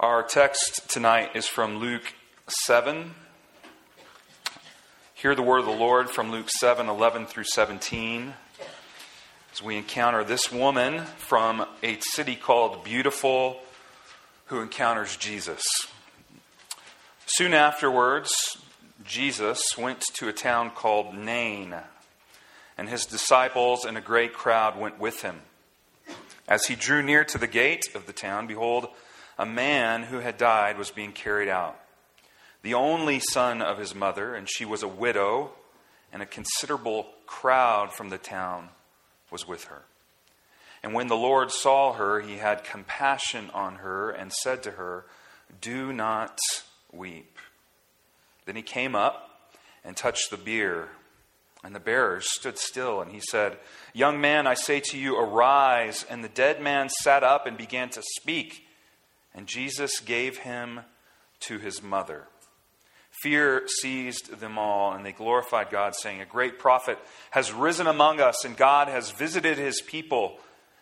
Our text tonight is from Luke 7. Hear the word of the Lord from Luke 7 11 through 17 as we encounter this woman from a city called Beautiful who encounters Jesus. Soon afterwards, Jesus went to a town called Nain, and his disciples and a great crowd went with him. As he drew near to the gate of the town, behold, a man who had died was being carried out, the only son of his mother, and she was a widow, and a considerable crowd from the town was with her. And when the Lord saw her, he had compassion on her and said to her, Do not weep. Then he came up and touched the bier, and the bearers stood still, and he said, Young man, I say to you, arise. And the dead man sat up and began to speak, and Jesus gave him to his mother. Fear seized them all, and they glorified God, saying, A great prophet has risen among us, and God has visited his people.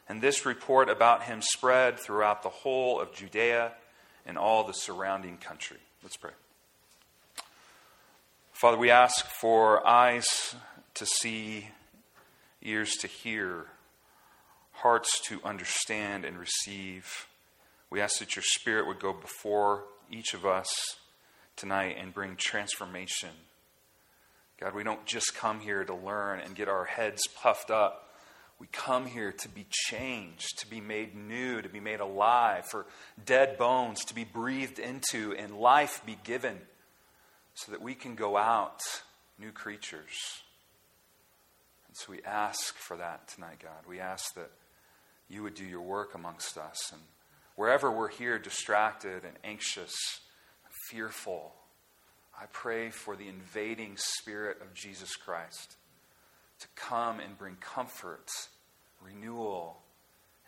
And this report about him spread throughout the whole of Judea and all the surrounding country. Let's pray. Father, we ask for eyes to see, ears to hear, hearts to understand and receive. We ask that your Spirit would go before each of us tonight and bring transformation. God, we don't just come here to learn and get our heads puffed up. We come here to be changed, to be made new, to be made alive, for dead bones to be breathed into and life be given so that we can go out new creatures. And so we ask for that tonight, God. We ask that you would do your work amongst us. And wherever we're here distracted and anxious, fearful, I pray for the invading Spirit of Jesus Christ to come and bring comfort, renewal,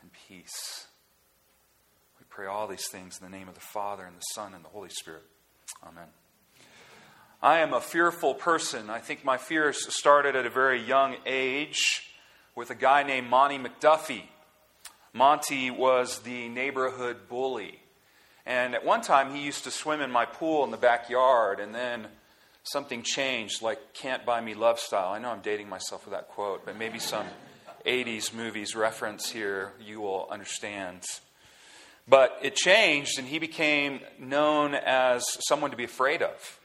and peace. We pray all these things in the name of the Father, and the Son, and the Holy Spirit. Amen. I am a fearful person. I think my fears started at a very young age with a guy named Monty McDuffie. Monty was the neighborhood bully. And at one time, he used to swim in my pool in the backyard, and then something changed, like Can't Buy Me Love Style. I know I'm dating myself with that quote, but maybe some 80s movies reference here you will understand. But it changed, and he became known as someone to be afraid of.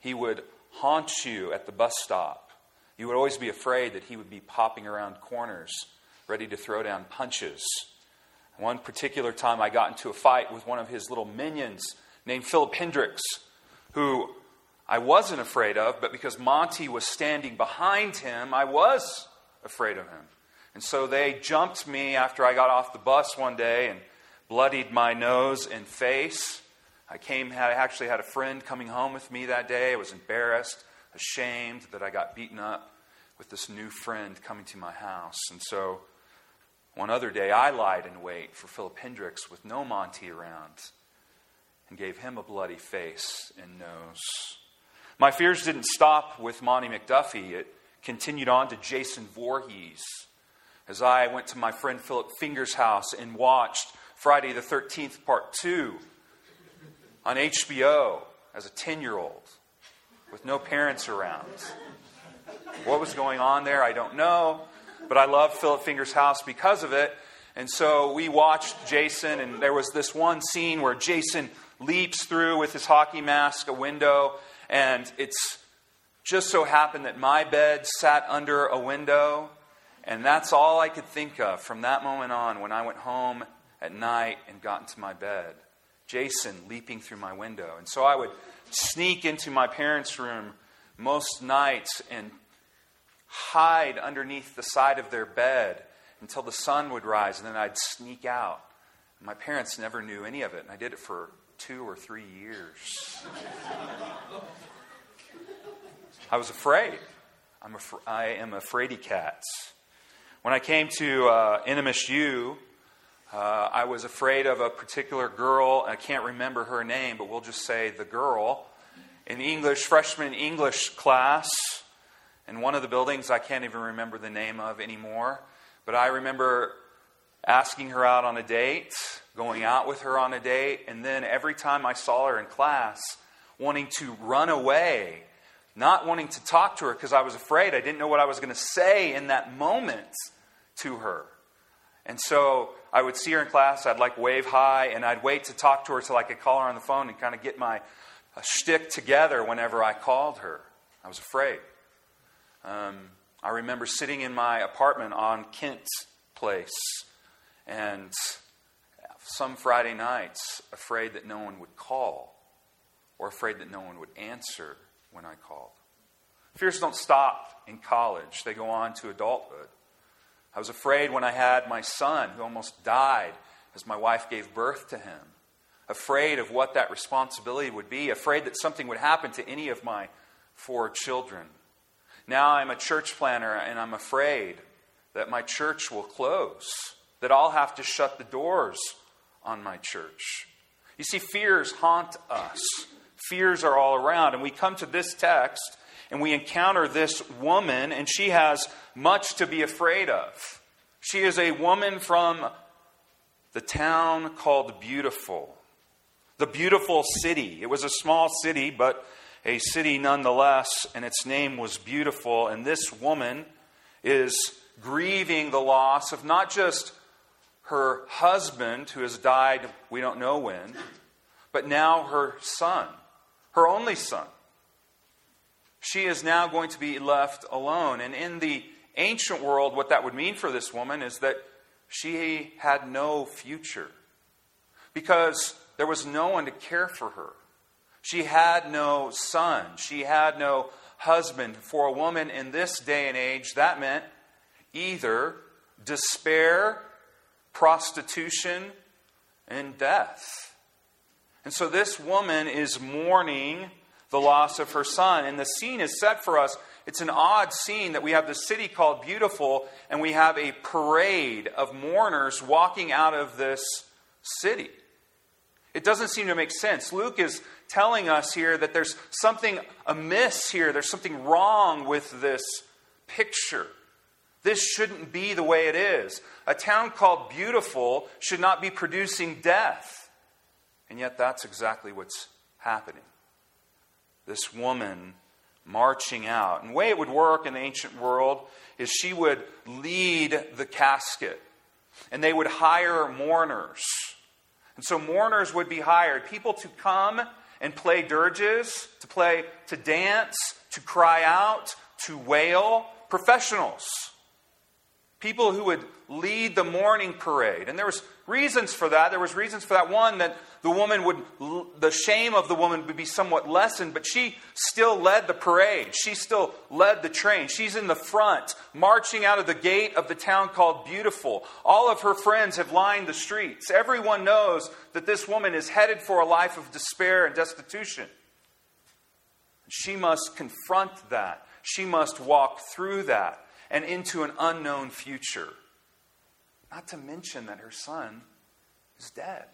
He would haunt you at the bus stop. You would always be afraid that he would be popping around corners, ready to throw down punches. One particular time, I got into a fight with one of his little minions named Philip Hendricks, who I wasn't afraid of, but because Monty was standing behind him, I was afraid of him. And so they jumped me after I got off the bus one day and bloodied my nose and face. I came, had, I actually had a friend coming home with me that day. I was embarrassed, ashamed that I got beaten up with this new friend coming to my house. And so one other day, I lied in wait for Philip Hendricks with no Monty around and gave him a bloody face and nose. My fears didn't stop with Monty McDuffie. It continued on to Jason Voorhees. As I went to my friend Philip Finger's house and watched Friday the 13th, Part 2 on HBO as a 10 year old with no parents around. What was going on there, I don't know. But I love Philip Finger's house because of it. And so we watched Jason, and there was this one scene where Jason leaps through with his hockey mask a window, and it's just so happened that my bed sat under a window, and that's all I could think of from that moment on when I went home at night and got into my bed. Jason leaping through my window. And so I would sneak into my parents' room most nights and hide underneath the side of their bed until the sun would rise, and then I'd sneak out. My parents never knew any of it, and I did it for two or three years. I was afraid. I'm a, I am a fraidy cat. When I came to uh, NMSU, uh, I was afraid of a particular girl. I can't remember her name, but we'll just say the girl in English, freshman English class in one of the buildings I can't even remember the name of anymore. But I remember asking her out on a date, going out with her on a date, and then every time I saw her in class, wanting to run away, not wanting to talk to her because I was afraid. I didn't know what I was going to say in that moment to her. And so I would see her in class, I'd like wave high, and I'd wait to talk to her till I could call her on the phone and kind of get my uh, shtick together whenever I called her. I was afraid. Um, I remember sitting in my apartment on Kent Place and some Friday nights afraid that no one would call or afraid that no one would answer when I called. Fears don't stop in college, they go on to adulthood. I was afraid when I had my son, who almost died as my wife gave birth to him. Afraid of what that responsibility would be, afraid that something would happen to any of my four children. Now I'm a church planner and I'm afraid that my church will close, that I'll have to shut the doors on my church. You see, fears haunt us, fears are all around. And we come to this text and we encounter this woman, and she has much to be afraid of. She is a woman from the town called Beautiful, the beautiful city. It was a small city, but a city nonetheless, and its name was beautiful. And this woman is grieving the loss of not just her husband, who has died, we don't know when, but now her son, her only son. She is now going to be left alone. And in the ancient world, what that would mean for this woman is that she had no future because there was no one to care for her. She had no son. She had no husband. For a woman in this day and age, that meant either despair, prostitution, and death. And so this woman is mourning the loss of her son. And the scene is set for us. It's an odd scene that we have the city called Beautiful, and we have a parade of mourners walking out of this city. It doesn't seem to make sense. Luke is telling us here that there's something amiss here, there's something wrong with this picture. This shouldn't be the way it is. A town called Beautiful should not be producing death. And yet, that's exactly what's happening. This woman marching out. And the way it would work in the ancient world is she would lead the casket, and they would hire mourners. And so mourners would be hired, people to come and play dirges, to play, to dance, to cry out, to wail, professionals. People who would lead the mourning parade. And there was reasons for that. There was reasons for that. One, that the woman would, the shame of the woman would be somewhat lessened, but she still led the parade. She still led the train. She's in the front, marching out of the gate of the town called Beautiful. All of her friends have lined the streets. Everyone knows that this woman is headed for a life of despair and destitution. She must confront that. She must walk through that and into an unknown future. Not to mention that her son is dead.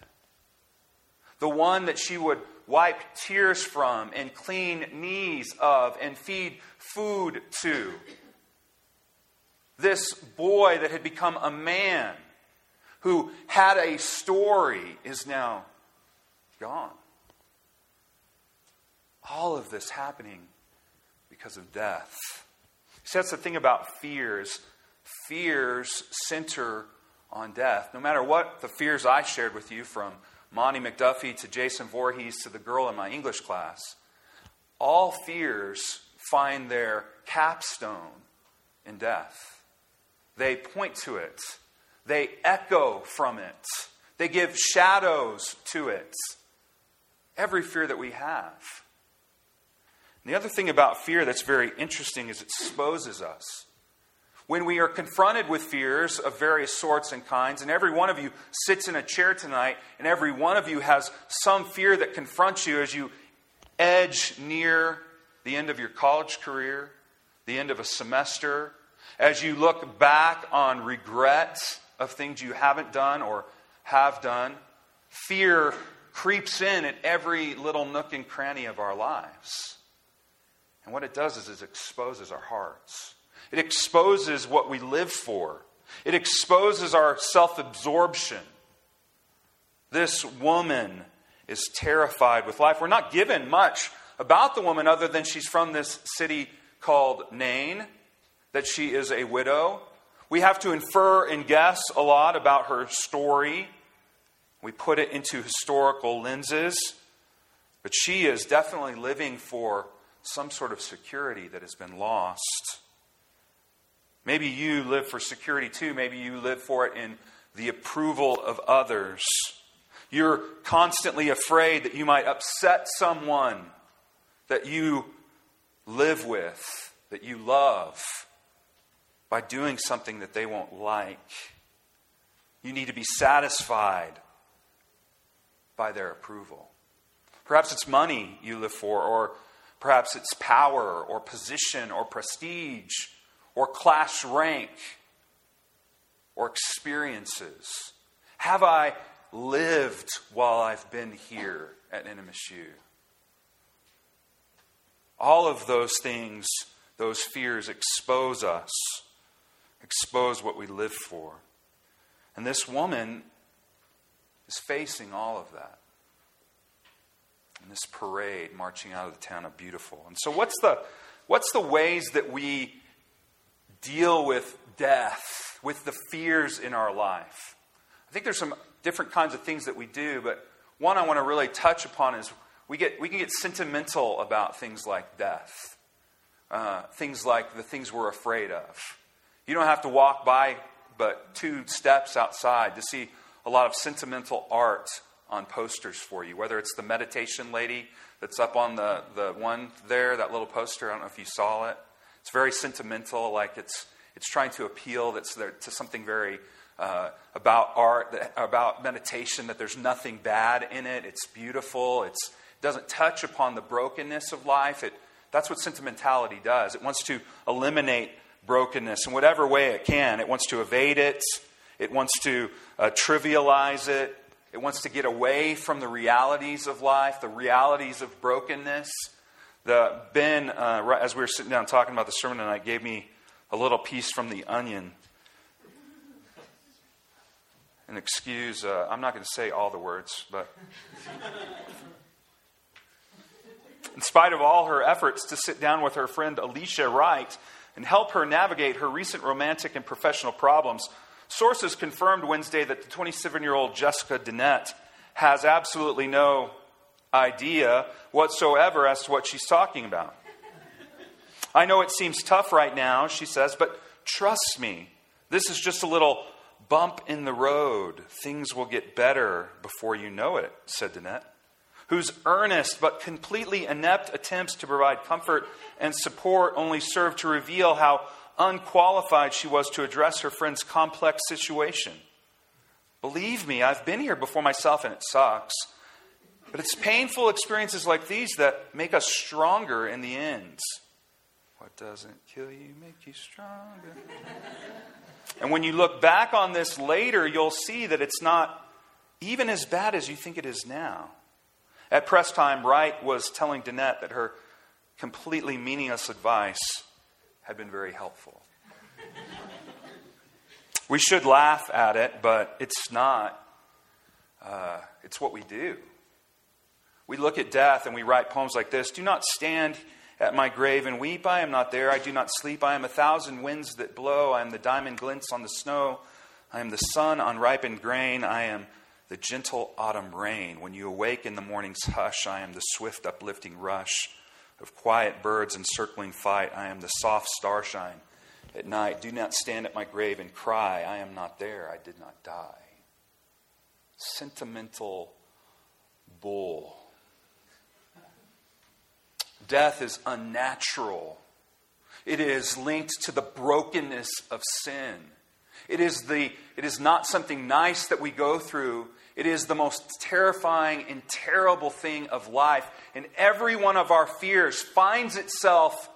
The one that she would wipe tears from and clean knees of and feed food to. This boy that had become a man who had a story is now gone. All of this happening because of death. See, that's the thing about fears. Fears center on death. No matter what the fears I shared with you, from Monty McDuffie to Jason Voorhees to the girl in my English class, all fears find their capstone in death. They point to it, they echo from it, they give shadows to it. Every fear that we have. And the other thing about fear that's very interesting is it exposes us. When we are confronted with fears of various sorts and kinds, and every one of you sits in a chair tonight, and every one of you has some fear that confronts you as you edge near the end of your college career, the end of a semester, as you look back on regrets of things you haven't done or have done, fear creeps in at every little nook and cranny of our lives. And what it does is it exposes our hearts. It exposes what we live for. It exposes our self absorption. This woman is terrified with life. We're not given much about the woman other than she's from this city called Nain, that she is a widow. We have to infer and guess a lot about her story. We put it into historical lenses. But she is definitely living for some sort of security that has been lost. Maybe you live for security too. Maybe you live for it in the approval of others. You're constantly afraid that you might upset someone that you live with, that you love, by doing something that they won't like. You need to be satisfied by their approval. Perhaps it's money you live for, or perhaps it's power, or position, or prestige, or class rank, or experiences. Have I lived while I've been here at NMSU? All of those things, those fears expose us, expose what we live for. And this woman is facing all of that in this parade marching out of the town of Beautiful. And so, what's the, what's the ways that we deal with death, with the fears in our life? I think there's some different kinds of things that we do, but one I want to really touch upon is we, get, we can get sentimental about things like death, uh, things like the things we're afraid of. You don't have to walk by but two steps outside to see a lot of sentimental art on posters for you, whether it's the meditation lady that's up on the, the one there, that little poster. I don't know if you saw it. It's very sentimental, like it's, it's trying to appeal that's there, to something very uh, about art, about meditation, that there's nothing bad in it. It's beautiful. It's, it doesn't touch upon the brokenness of life. It, that's what sentimentality does. It wants to eliminate brokenness in whatever way it can. It wants to evade it, it wants to uh, trivialize it, it wants to get away from the realities of life, the realities of brokenness. The, ben, uh, as we were sitting down talking about the sermon tonight, gave me a little piece from the onion. And excuse, uh, I'm not going to say all the words, but. In spite of all her efforts to sit down with her friend Alicia Wright and help her navigate her recent romantic and professional problems, Sources confirmed Wednesday that the 27 year old Jessica Dennett has absolutely no idea whatsoever as to what she's talking about. I know it seems tough right now, she says, but trust me, this is just a little bump in the road. Things will get better before you know it, said Dennett, whose earnest but completely inept attempts to provide comfort and support only serve to reveal how unqualified she was to address her friend's complex situation. Believe me, I've been here before myself and it sucks. But it's painful experiences like these that make us stronger in the end. What doesn't kill you make you stronger. and when you look back on this later, you'll see that it's not even as bad as you think it is now. At press time, Wright was telling Dennett that her completely meaningless advice had been very helpful. we should laugh at it, but it's not. Uh, it's what we do. We look at death and we write poems like this Do not stand at my grave and weep. I am not there. I do not sleep. I am a thousand winds that blow. I am the diamond glints on the snow. I am the sun on ripened grain. I am the gentle autumn rain. When you awake in the morning's hush, I am the swift uplifting rush of quiet birds and circling fight. I am the soft starshine at night. Do not stand at my grave and cry, I am not there, I did not die. Sentimental bull. Death is unnatural. It is linked to the brokenness of sin. It is, the, it is not something nice that we go through. It is the most terrifying and terrible thing of life. And every one of our fears finds itself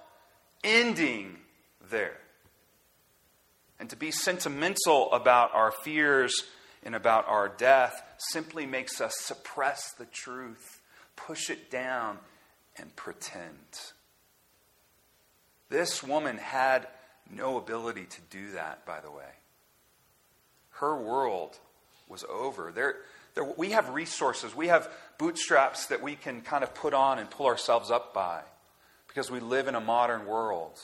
ending there. And to be sentimental about our fears and about our death simply makes us suppress the truth, push it down, and pretend. This woman had no ability to do that, by the way. Her world was over. There, there, we have resources, we have bootstraps that we can kind of put on and pull ourselves up by because we live in a modern world.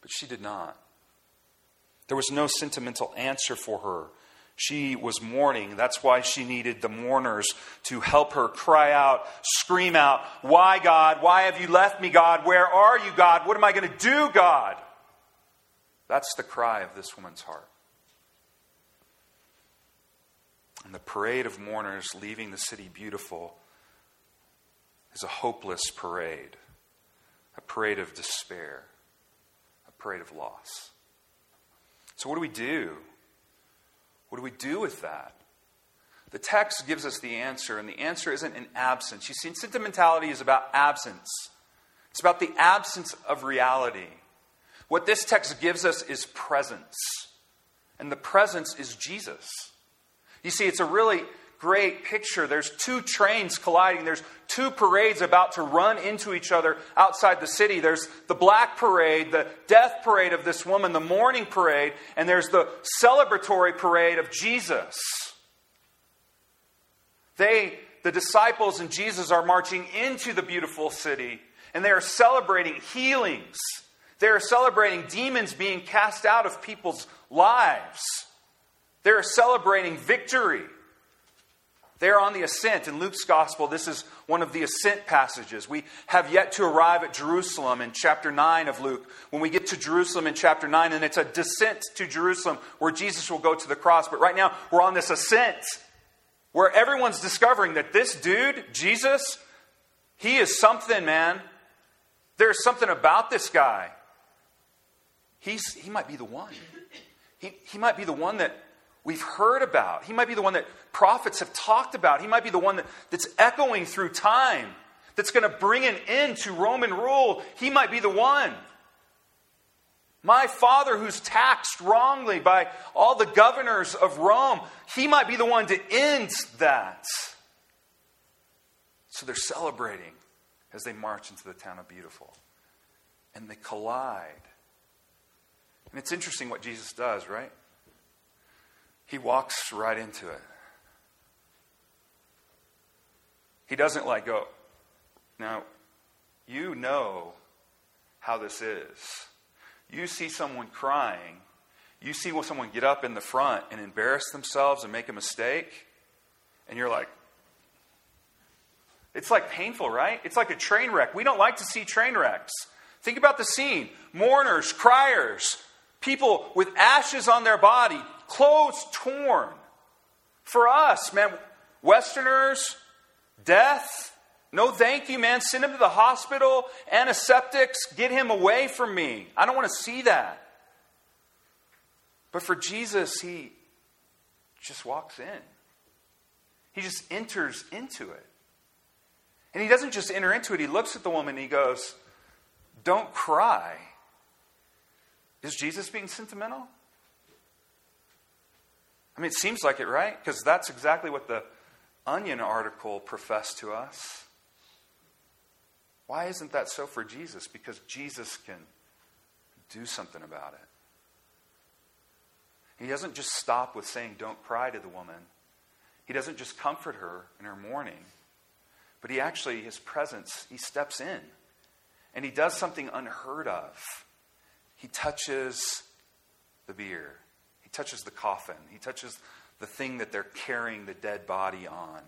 But she did not. There was no sentimental answer for her. She was mourning. That's why she needed the mourners to help her cry out, scream out, Why, God? Why have you left me, God? Where are you, God? What am I going to do, God? That's the cry of this woman's heart. And the parade of mourners leaving the city beautiful is a hopeless parade, a parade of despair, a parade of loss. So, what do we do? What do we do with that? The text gives us the answer, and the answer isn't an absence. You see, sentimentality is about absence, it's about the absence of reality. What this text gives us is presence, and the presence is Jesus. You see, it's a really great picture. There's two trains colliding. There's two parades about to run into each other outside the city. There's the black parade, the death parade of this woman, the mourning parade, and there's the celebratory parade of Jesus. They, the disciples and Jesus, are marching into the beautiful city, and they are celebrating healings. They are celebrating demons being cast out of people's lives. They're celebrating victory. They're on the ascent. In Luke's gospel, this is one of the ascent passages. We have yet to arrive at Jerusalem in chapter 9 of Luke. When we get to Jerusalem in chapter 9, and it's a descent to Jerusalem where Jesus will go to the cross. But right now, we're on this ascent where everyone's discovering that this dude, Jesus, he is something, man. There's something about this guy. He's, he might be the one. He, he might be the one that we've heard about. He might be the one that prophets have talked about. He might be the one that, that's echoing through time, that's going to bring an end to Roman rule. He might be the one. My father, who's taxed wrongly by all the governors of Rome, he might be the one to end that. So they're celebrating as they march into the town of Beautiful. And they collide. And it's interesting what Jesus does, right? He walks right into it. He doesn't like go, now, you know how this is. You see someone crying, you see someone get up in the front and embarrass themselves and make a mistake, and you're like, it's like painful, right? It's like a train wreck. We don't like to see train wrecks. Think about the scene mourners, criers, people with ashes on their body, clothes torn. For us, man, Westerners, death, no thank you, man. Send him to the hospital, antiseptics, get him away from me. I don't want to see that. But for Jesus, he just walks in. He just enters into it. And he doesn't just enter into it, he looks at the woman and he goes, Don't cry. Is Jesus being sentimental? I mean, it seems like it, right? Because that's exactly what the Onion article professed to us. Why isn't that so for Jesus? Because Jesus can do something about it. He doesn't just stop with saying, Don't cry to the woman. He doesn't just comfort her in her mourning, but he actually, his presence, he steps in and he does something unheard of. He touches the bier, he touches the coffin, he touches the thing that they're carrying the dead body on.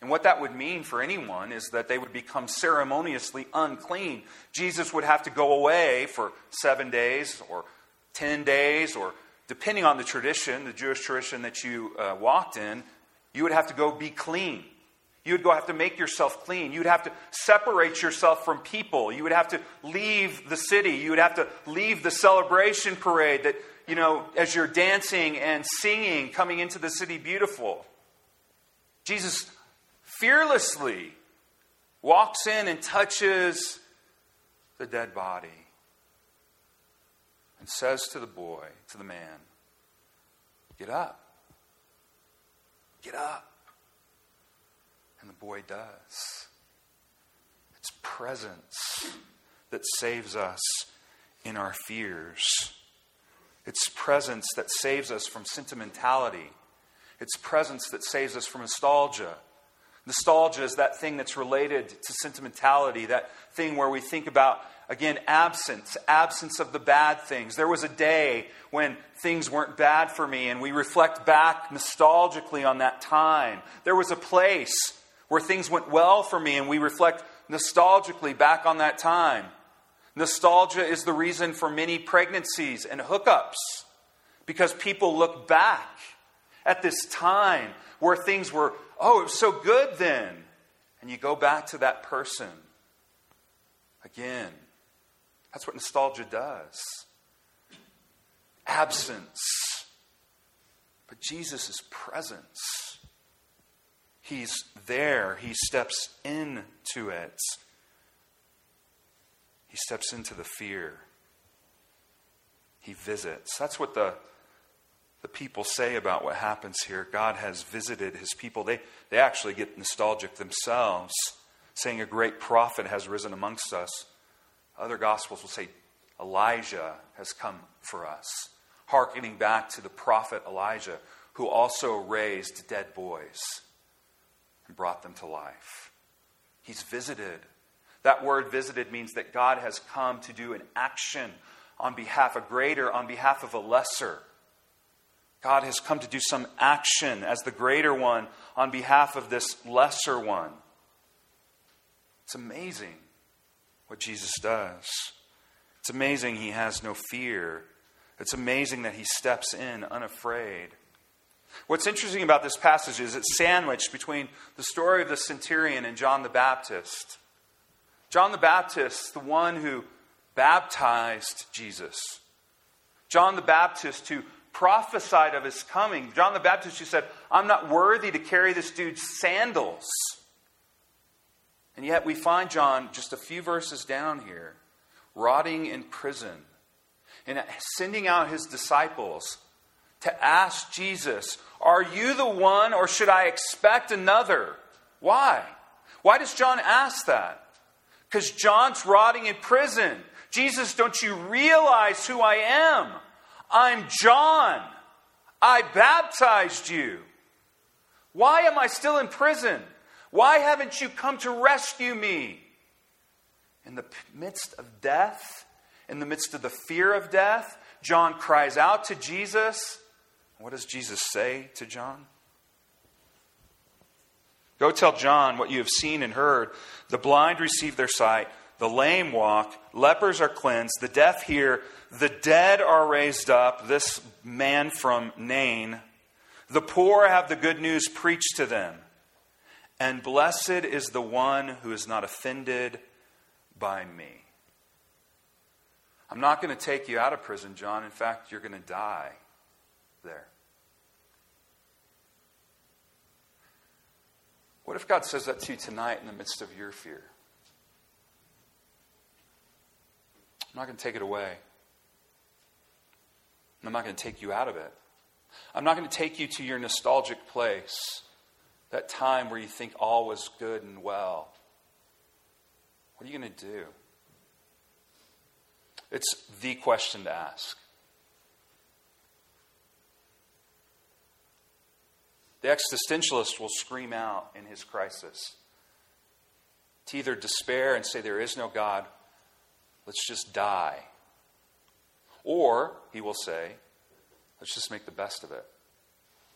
And what that would mean for anyone is that they would become ceremoniously unclean. Jesus would have to go away for seven days or 10 days, or depending on the tradition, the Jewish tradition that you uh, walked in, you would have to go be clean. You would go have to make yourself clean. You would have to separate yourself from people. You would have to leave the city. You would have to leave the celebration parade that, you know, as you're dancing and singing, coming into the city beautiful. Jesus fearlessly walks in and touches the dead body and says to the boy, to the man, Get up. Get up. And the boy does. It's presence that saves us in our fears. It's presence that saves us from sentimentality. It's presence that saves us from nostalgia. Nostalgia is that thing that's related to sentimentality, that thing where we think about, again, absence, absence of the bad things. There was a day when things weren't bad for me, and we reflect back nostalgically on that time. There was a place where things went well for me, and we reflect nostalgically back on that time. Nostalgia is the reason for many pregnancies and hookups because people look back at this time where things were, oh, it was so good then. And you go back to that person again. That's what nostalgia does. Absence. But Jesus' is presence. He's there. He steps into it. He steps into the fear. He visits. That's what the, the people say about what happens here. God has visited his people. They, they actually get nostalgic themselves, saying, A great prophet has risen amongst us. Other gospels will say, Elijah has come for us, hearkening back to the prophet Elijah, who also raised dead boys and brought them to life. He's visited that word visited means that God has come to do an action on behalf of a greater, on behalf of a lesser. God has come to do some action as the greater one on behalf of this lesser one. It's amazing what Jesus does. It's amazing he has no fear. It's amazing that he steps in unafraid. What's interesting about this passage is it's sandwiched between the story of the centurion and John the Baptist. John the Baptist, the one who baptized Jesus. John the Baptist, who prophesied of his coming. John the Baptist, who said, I'm not worthy to carry this dude's sandals. And yet we find John just a few verses down here, rotting in prison, and sending out his disciples to ask Jesus, Are you the one, or should I expect another? Why? Why does John ask that? Because John's rotting in prison. Jesus, don't you realize who I am? I'm John. I baptized you. Why am I still in prison? Why haven't you come to rescue me? In the midst of death, in the midst of the fear of death, John cries out to Jesus. What does Jesus say to John? Go tell John what you have seen and heard. The blind receive their sight, the lame walk, lepers are cleansed, the deaf hear, the dead are raised up. This man from Nain. The poor have the good news preached to them. And blessed is the one who is not offended by me. I'm not going to take you out of prison, John. In fact, you're going to die there. What if God says that to you tonight in the midst of your fear? I'm not going to take it away. I'm not going to take you out of it. I'm not going to take you to your nostalgic place, that time where you think all was good and well. What are you going to do? It's the question to ask. The existentialist will scream out in his crisis to either despair and say there is no God, let's just die. Or he will say, let's just make the best of it.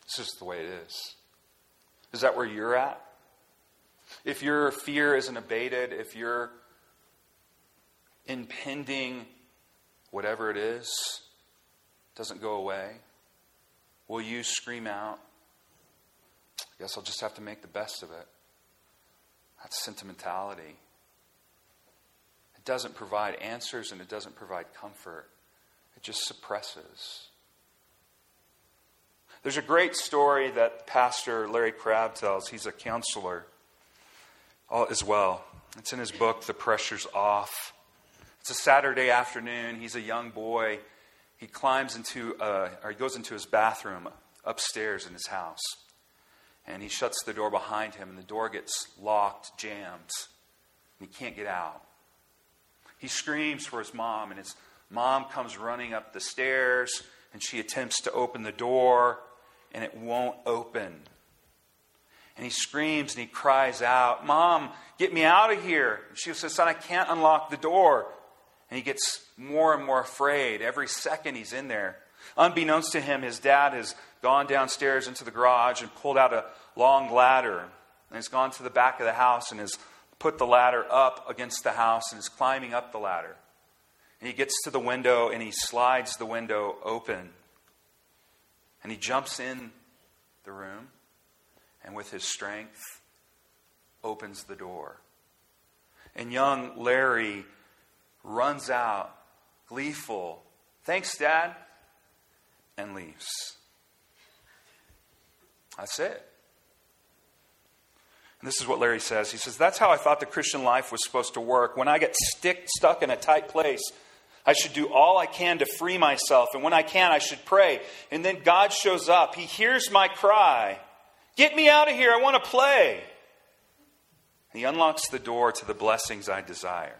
This is the way it is. Is that where you're at? If your fear isn't abated, if your impending whatever it is doesn't go away, will you scream out, I guess I'll just have to make the best of it. That's sentimentality. It doesn't provide answers and it doesn't provide comfort, it just suppresses. There's a great story that Pastor Larry Crabb tells. He's a counselor uh, as well. It's in his book, The Pressure's Off. It's a Saturday afternoon. He's a young boy. He climbs into, a, or he goes into his bathroom upstairs in his house and he shuts the door behind him, and the door gets locked, jammed, and he can't get out. He screams for his mom, and his mom comes running up the stairs, And she attempts to open the door, and it won't open. And he screams and he cries out, Mom, get me out of here. And she says, Son, I can't unlock the door. And he gets more and more afraid. Every second he's in there. Unbeknownst to him, his dad has gone downstairs into the garage and pulled out a long ladder. And he's gone to the back of the house and has put the ladder up against the house and is climbing up the ladder. And he gets to the window and he slides the window open. And he jumps in the room and with his strength opens the door. And young Larry runs out, gleeful. Thanks, Dad. And leaves. That's it. And this is what Larry says. He says, That's how I thought the Christian life was supposed to work. When I get stick, stuck in a tight place, I should do all I can to free myself. And when I can, I should pray. And then God shows up. He hears my cry Get me out of here. I want to play. He unlocks the door to the blessings I desire.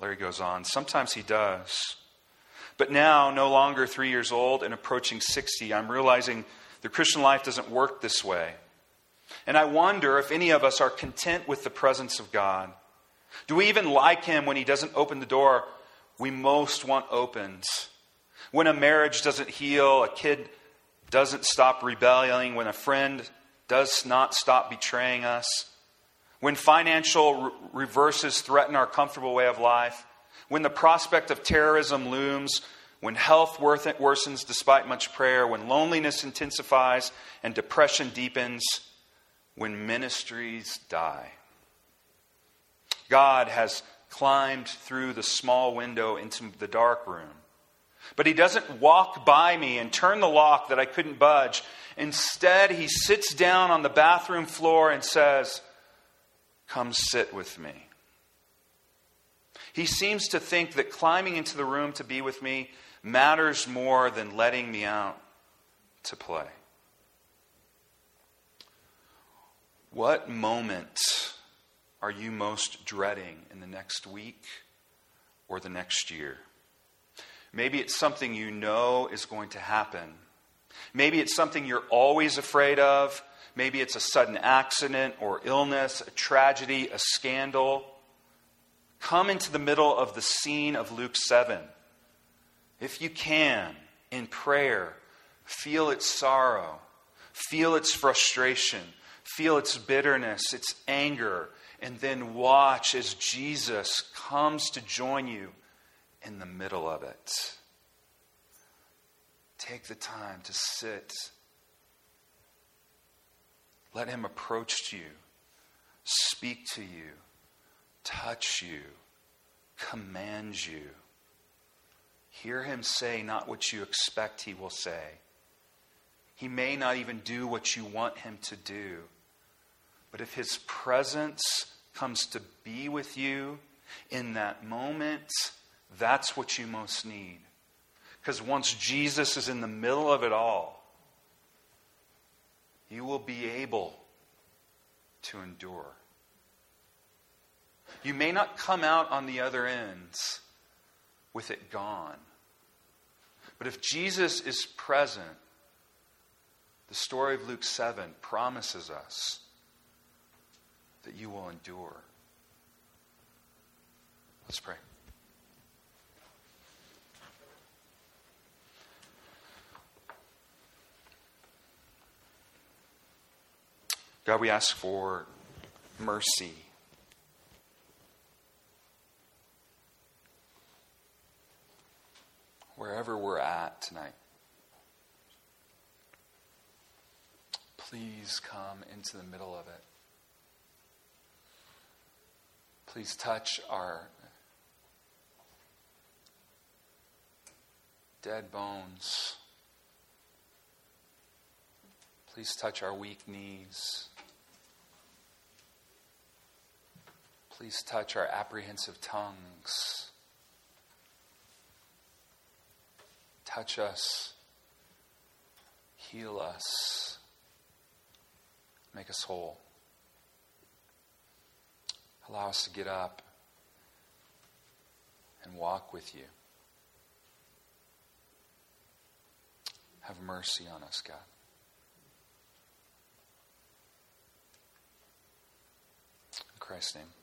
Larry goes on. Sometimes he does. But now, no longer three years old and approaching 60, I'm realizing the Christian life doesn't work this way. And I wonder if any of us are content with the presence of God. Do we even like Him when He doesn't open the door we most want opened? When a marriage doesn't heal, a kid doesn't stop rebelling, when a friend does not stop betraying us, when financial re- reverses threaten our comfortable way of life, when the prospect of terrorism looms, when health worsens despite much prayer, when loneliness intensifies and depression deepens, when ministries die. God has climbed through the small window into the dark room. But he doesn't walk by me and turn the lock that I couldn't budge. Instead, he sits down on the bathroom floor and says, Come sit with me. He seems to think that climbing into the room to be with me matters more than letting me out to play. What moment are you most dreading in the next week or the next year? Maybe it's something you know is going to happen. Maybe it's something you're always afraid of. Maybe it's a sudden accident or illness, a tragedy, a scandal. Come into the middle of the scene of Luke 7. If you can, in prayer, feel its sorrow, feel its frustration, feel its bitterness, its anger, and then watch as Jesus comes to join you in the middle of it. Take the time to sit. Let Him approach you, speak to you, touch you, command you. Hear Him say not what you expect He will say. He may not even do what you want Him to do. But if His presence comes to be with you in that moment, that's what you most need. Because once Jesus is in the middle of it all, you will be able to endure. You may not come out on the other ends with it gone. But if Jesus is present, the story of Luke 7 promises us that you will endure. Let's pray. God, we ask for mercy. Wherever we're at tonight, please come into the middle of it. Please touch our dead bones. Please touch our weak knees. Please touch our apprehensive tongues. Touch us. Heal us. Make us whole. Allow us to get up and walk with you. Have mercy on us, God. In Christ's name.